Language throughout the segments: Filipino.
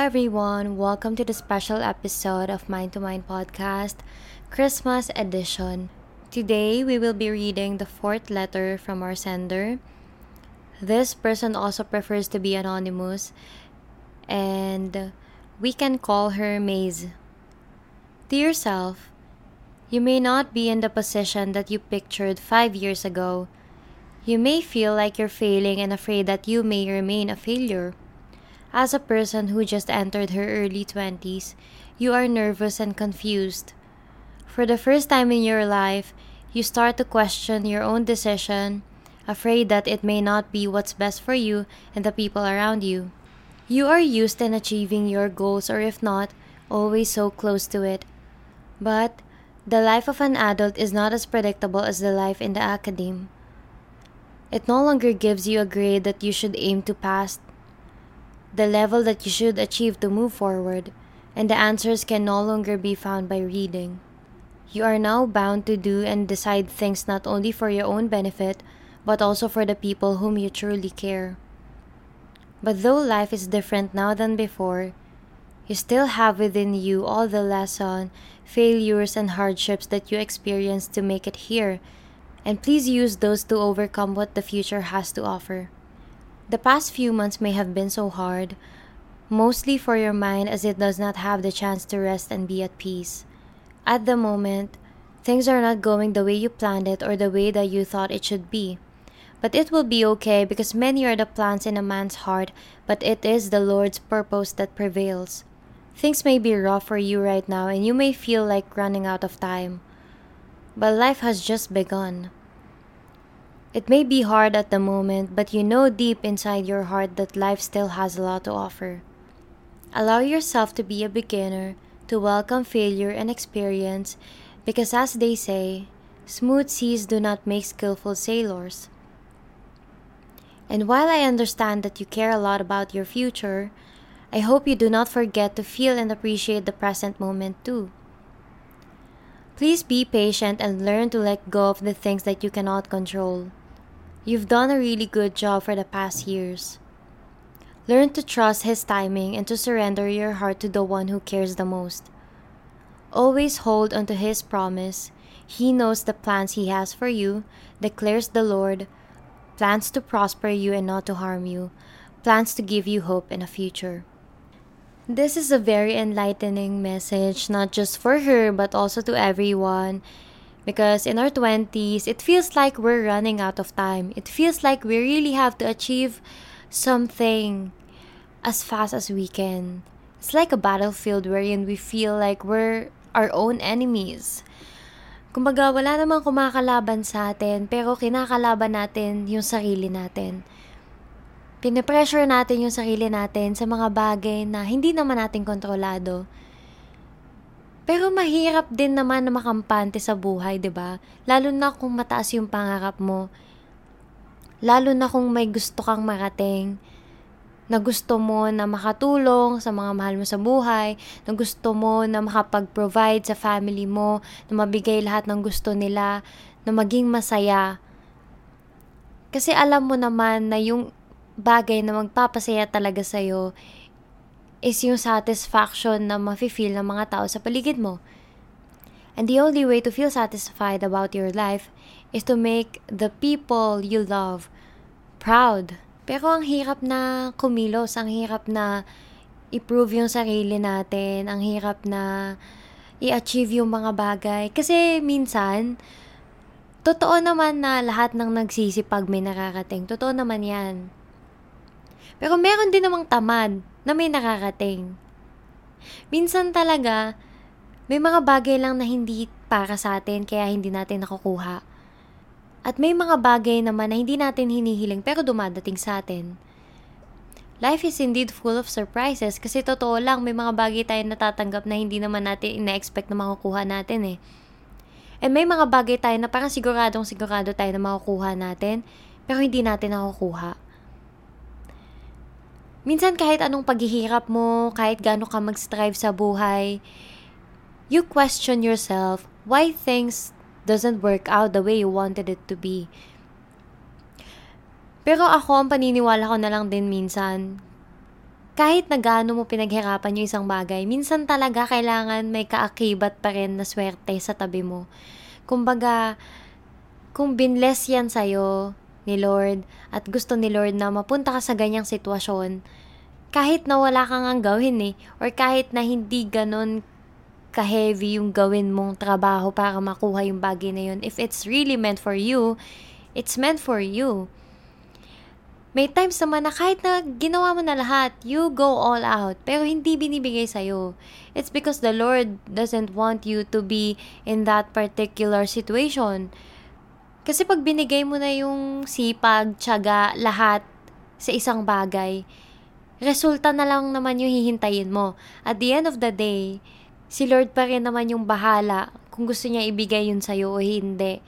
everyone. Welcome to the special episode of Mind to Mind podcast, Christmas edition. Today, we will be reading the fourth letter from our sender. This person also prefers to be anonymous, and we can call her Maze. To yourself, you may not be in the position that you pictured five years ago. You may feel like you're failing and afraid that you may remain a failure. As a person who just entered her early 20s, you are nervous and confused. For the first time in your life, you start to question your own decision, afraid that it may not be what's best for you and the people around you. You are used in achieving your goals, or if not, always so close to it. But the life of an adult is not as predictable as the life in the academe. It no longer gives you a grade that you should aim to pass the level that you should achieve to move forward, and the answers can no longer be found by reading. You are now bound to do and decide things not only for your own benefit, but also for the people whom you truly care. But though life is different now than before, you still have within you all the lesson, failures, and hardships that you experienced to make it here, and please use those to overcome what the future has to offer. The past few months may have been so hard, mostly for your mind as it does not have the chance to rest and be at peace. At the moment, things are not going the way you planned it or the way that you thought it should be. But it will be okay because many are the plans in a man's heart, but it is the Lord's purpose that prevails. Things may be rough for you right now and you may feel like running out of time. But life has just begun. It may be hard at the moment, but you know deep inside your heart that life still has a lot to offer. Allow yourself to be a beginner, to welcome failure and experience, because as they say, smooth seas do not make skillful sailors. And while I understand that you care a lot about your future, I hope you do not forget to feel and appreciate the present moment too. Please be patient and learn to let go of the things that you cannot control. You've done a really good job for the past years. Learn to trust His timing and to surrender your heart to the one who cares the most. Always hold onto His promise. He knows the plans He has for you, declares the Lord plans to prosper you and not to harm you, plans to give you hope and a future. This is a very enlightening message, not just for her, but also to everyone because in our 20s, it feels like we're running out of time. It feels like we really have to achieve something as fast as we can. It's like a battlefield wherein we feel like we're our own enemies. Kumbaga, wala namang kumakalaban sa atin, pero kinakalaban natin yung sarili natin. Pinipressure natin yung sarili natin sa mga bagay na hindi naman natin kontrolado. Pero mahirap din naman na makampante sa buhay, 'di ba? Lalo na kung mataas yung pangarap mo. Lalo na kung may gusto kang marating na gusto mo na makatulong sa mga mahal mo sa buhay, na gusto mo na makapag-provide sa family mo, na mabigay lahat ng gusto nila, na maging masaya. Kasi alam mo naman na yung bagay na magpapasaya talaga sa'yo is yung satisfaction na mafe-feel ng mga tao sa paligid mo. And the only way to feel satisfied about your life is to make the people you love proud. Pero ang hirap na kumilos, ang hirap na i-prove yung sarili natin, ang hirap na i-achieve yung mga bagay. Kasi minsan, totoo naman na lahat ng nagsisipag may nakarating. Totoo naman yan. Pero meron din namang tamad na may nakakating. Minsan talaga, may mga bagay lang na hindi para sa atin kaya hindi natin nakukuha. At may mga bagay naman na hindi natin hinihiling pero dumadating sa atin. Life is indeed full of surprises kasi totoo lang may mga bagay tayo natatanggap na hindi naman natin ina-expect na makukuha natin eh. And may mga bagay tayo na parang siguradong sigurado tayo na makukuha natin pero hindi natin nakukuha. Minsan kahit anong paghihirap mo, kahit gaano ka mag-strive sa buhay, you question yourself why things doesn't work out the way you wanted it to be. Pero ako, ang paniniwala ko na lang din minsan, kahit na gaano mo pinaghirapan yung isang bagay, minsan talaga kailangan may kaakibat pa rin na swerte sa tabi mo. Kumbaga, kung binless yan sa'yo ni Lord at gusto ni Lord na mapunta ka sa ganyang sitwasyon, kahit na wala kang ang gawin eh, or kahit na hindi ganon ka-heavy yung gawin mong trabaho para makuha yung bagay na yun, if it's really meant for you, it's meant for you. May times naman na kahit na ginawa mo na lahat, you go all out, pero hindi binibigay sa'yo. It's because the Lord doesn't want you to be in that particular situation. Kasi pag binigay mo na yung sipag, tiyaga, lahat sa isang bagay, resulta na lang naman yung hihintayin mo. At the end of the day, si Lord pa rin naman yung bahala kung gusto niya ibigay yun sa'yo o hindi.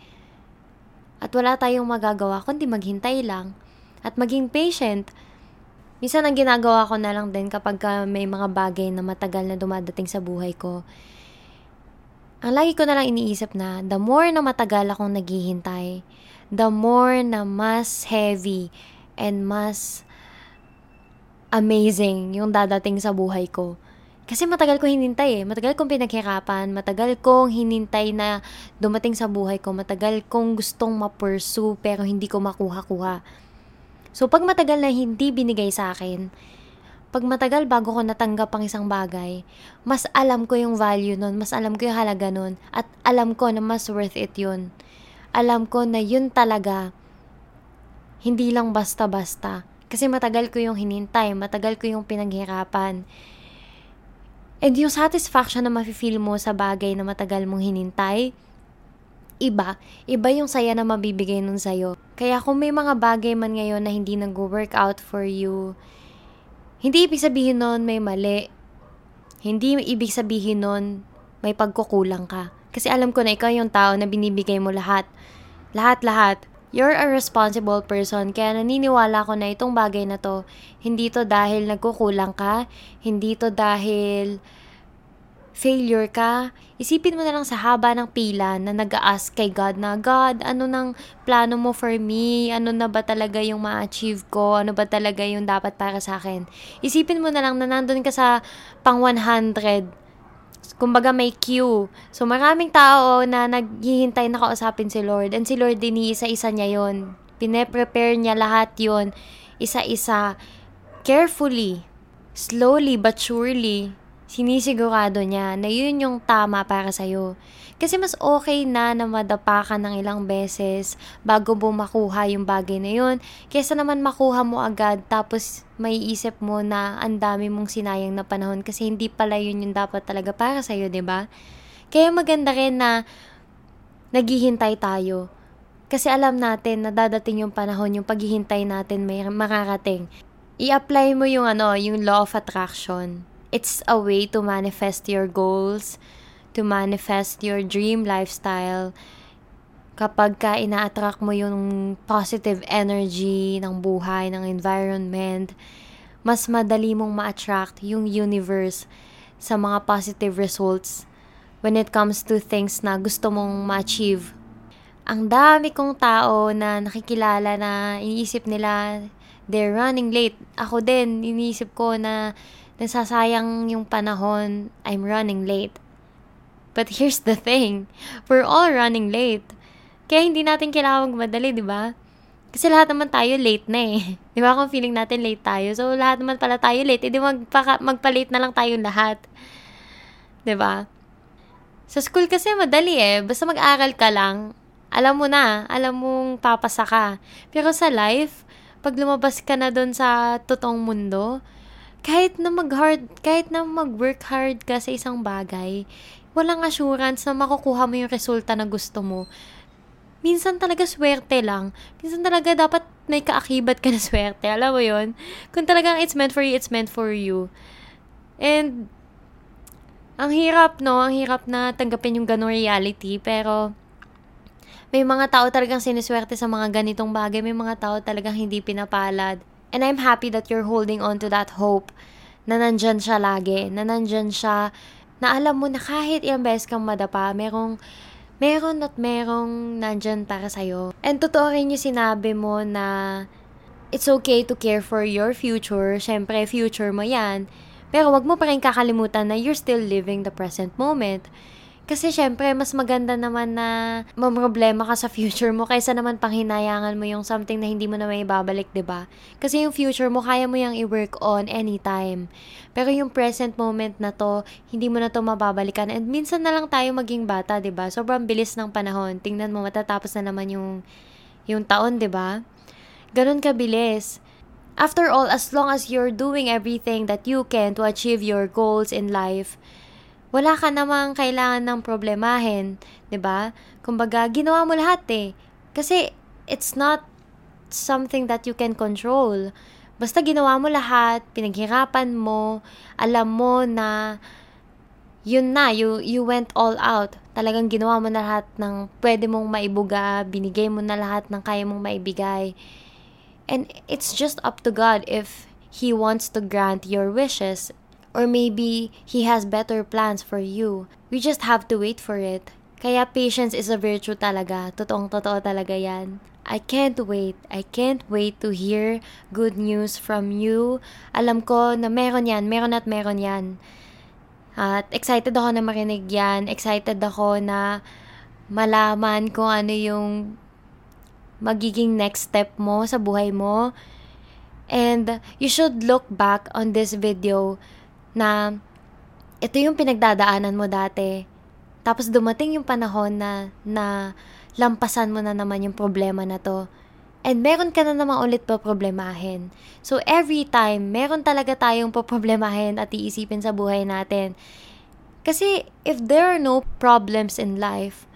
At wala tayong magagawa kundi maghintay lang at maging patient. Minsan ang ginagawa ko na lang din kapag may mga bagay na matagal na dumadating sa buhay ko. Ang lagi ko na lang iniisip na the more na matagal akong naghihintay, the more na mas heavy and mas amazing yung dadating sa buhay ko. Kasi matagal ko hinintay eh. Matagal kong pinaghirapan. Matagal kong hinintay na dumating sa buhay ko. Matagal kong gustong ma-pursue pero hindi ko makuha-kuha. So, pag matagal na hindi binigay sa akin, pag matagal bago ko natanggap ang isang bagay, mas alam ko yung value nun, mas alam ko yung halaga nun, at alam ko na mas worth it yun. Alam ko na yun talaga, hindi lang basta-basta. Kasi matagal ko yung hinintay, matagal ko yung pinaghirapan. And yung satisfaction na mafe-feel mo sa bagay na matagal mong hinintay, iba. Iba yung saya na mabibigay nun sa'yo. Kaya kung may mga bagay man ngayon na hindi nag-work out for you, hindi ibig sabihin nun may mali. Hindi ibig sabihin nun may pagkukulang ka. Kasi alam ko na ikaw yung tao na binibigay mo lahat. Lahat-lahat. You're a responsible person, kaya naniniwala ko na itong bagay na to, hindi to dahil nagkukulang ka, hindi to dahil failure ka, isipin mo na lang sa haba ng pila na nag-ask kay God na, God, ano nang plano mo for me? Ano na ba talaga yung ma-achieve ko? Ano ba talaga yung dapat para sa akin? Isipin mo na lang na nandun ka sa pang 100 kumbaga may queue. So maraming tao na naghihintay na kausapin si Lord and si Lord din isa-isa niya yon. Pine-prepare niya lahat yon isa-isa carefully, slowly but surely. Sinisigurado niya na yun yung tama para sa'yo. Kasi mas okay na na madapa ka ng ilang beses bago mo makuha yung bagay na yun. Kesa naman makuha mo agad tapos may isip mo na ang dami mong sinayang na panahon kasi hindi pala yun yung dapat talaga para sa'yo, ba diba? Kaya maganda rin na naghihintay tayo. Kasi alam natin na dadating yung panahon, yung paghihintay natin may makarating. I-apply mo yung ano, yung law of attraction. It's a way to manifest your goals, to manifest your dream lifestyle kapag ka ina-attract mo yung positive energy ng buhay, ng environment, mas madali mong ma-attract yung universe sa mga positive results when it comes to things na gusto mong ma-achieve. Ang dami kong tao na nakikilala na iniisip nila they're running late. Ako din, iniisip ko na nasasayang yung panahon, I'm running late. But here's the thing, we're all running late. Kaya hindi natin kailangan magmadali, di ba? Kasi lahat naman tayo late na eh. Di ba kung feeling natin late tayo? So, lahat naman pala tayo late. Hindi magpaka, magpa-late na lang tayong lahat. Di ba? Sa school kasi madali eh. Basta mag-aral ka lang, alam mo na, alam mong papasa ka. Pero sa life, pag lumabas ka na doon sa totoong mundo, kahit na mag-hard, kahit na mag-work hard ka sa isang bagay, walang assurance na makukuha mo yung resulta na gusto mo. Minsan talaga swerte lang. Minsan talaga dapat may kaakibat ka na swerte. Alam mo yon Kung talagang it's meant for you, it's meant for you. And, ang hirap, no? Ang hirap na tanggapin yung ganong reality. Pero, may mga tao talagang siniswerte sa mga ganitong bagay. May mga tao talagang hindi pinapalad. And I'm happy that you're holding on to that hope na nandyan siya lagi, na nandyan siya na alam mo na kahit ilang beses kang madapa, merong, meron at merong nandyan para sa'yo. And totoo rin yung sinabi mo na it's okay to care for your future. Siyempre, future mo yan. Pero wag mo pa rin kakalimutan na you're still living the present moment. Kasi syempre, mas maganda naman na mamroblema ka sa future mo kaysa naman panghinayangan mo yung something na hindi mo na may babalik, ba diba? Kasi yung future mo, kaya mo yung i-work on anytime. Pero yung present moment na to, hindi mo na to mababalikan. And minsan na lang tayo maging bata, ba diba? Sobrang bilis ng panahon. Tingnan mo, matatapos na naman yung, yung taon, ba diba? Ganon kabilis. After all, as long as you're doing everything that you can to achieve your goals in life, wala ka namang kailangan ng problemahin, 'di ba? Kumbaga, ginawa mo lahat eh. Kasi it's not something that you can control. Basta ginawa mo lahat, pinaghirapan mo, alam mo na yun na, you, you went all out. Talagang ginawa mo na lahat ng pwede mong maibuga, binigay mo na lahat ng kaya mong maibigay. And it's just up to God if He wants to grant your wishes Or maybe He has better plans for you. We just have to wait for it. Kaya patience is a virtue talaga. Totoong totoo talaga yan. I can't wait. I can't wait to hear good news from you. Alam ko na meron yan, meron at meron yan. At excited ako na marinig yan. Excited ako na malaman kung ano yung magiging next step mo sa buhay mo. And you should look back on this video na ito yung pinagdadaanan mo dati. Tapos dumating yung panahon na, na lampasan mo na naman yung problema na to. And meron ka na naman ulit pa problemahin. So every time, meron talaga tayong poproblemahin at iisipin sa buhay natin. Kasi if there are no problems in life,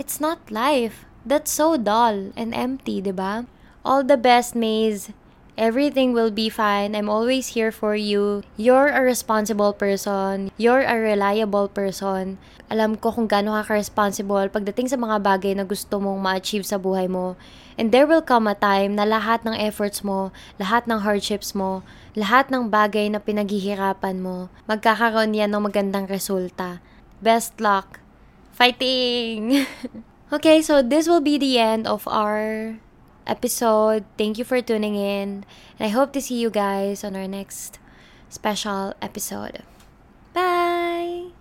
it's not life. That's so dull and empty, 'di ba? All the best, Maze. Everything will be fine. I'm always here for you. You're a responsible person. You're a reliable person. Alam ko kung gaano ka responsible pagdating sa mga bagay na gusto mong ma-achieve sa buhay mo. And there will come a time na lahat ng efforts mo, lahat ng hardships mo, lahat ng bagay na pinaghihirapan mo, magkakaroon yan ng magandang resulta. Best luck! Fighting! okay, so this will be the end of our episode. Thank you for tuning in. And I hope to see you guys on our next special episode. Bye!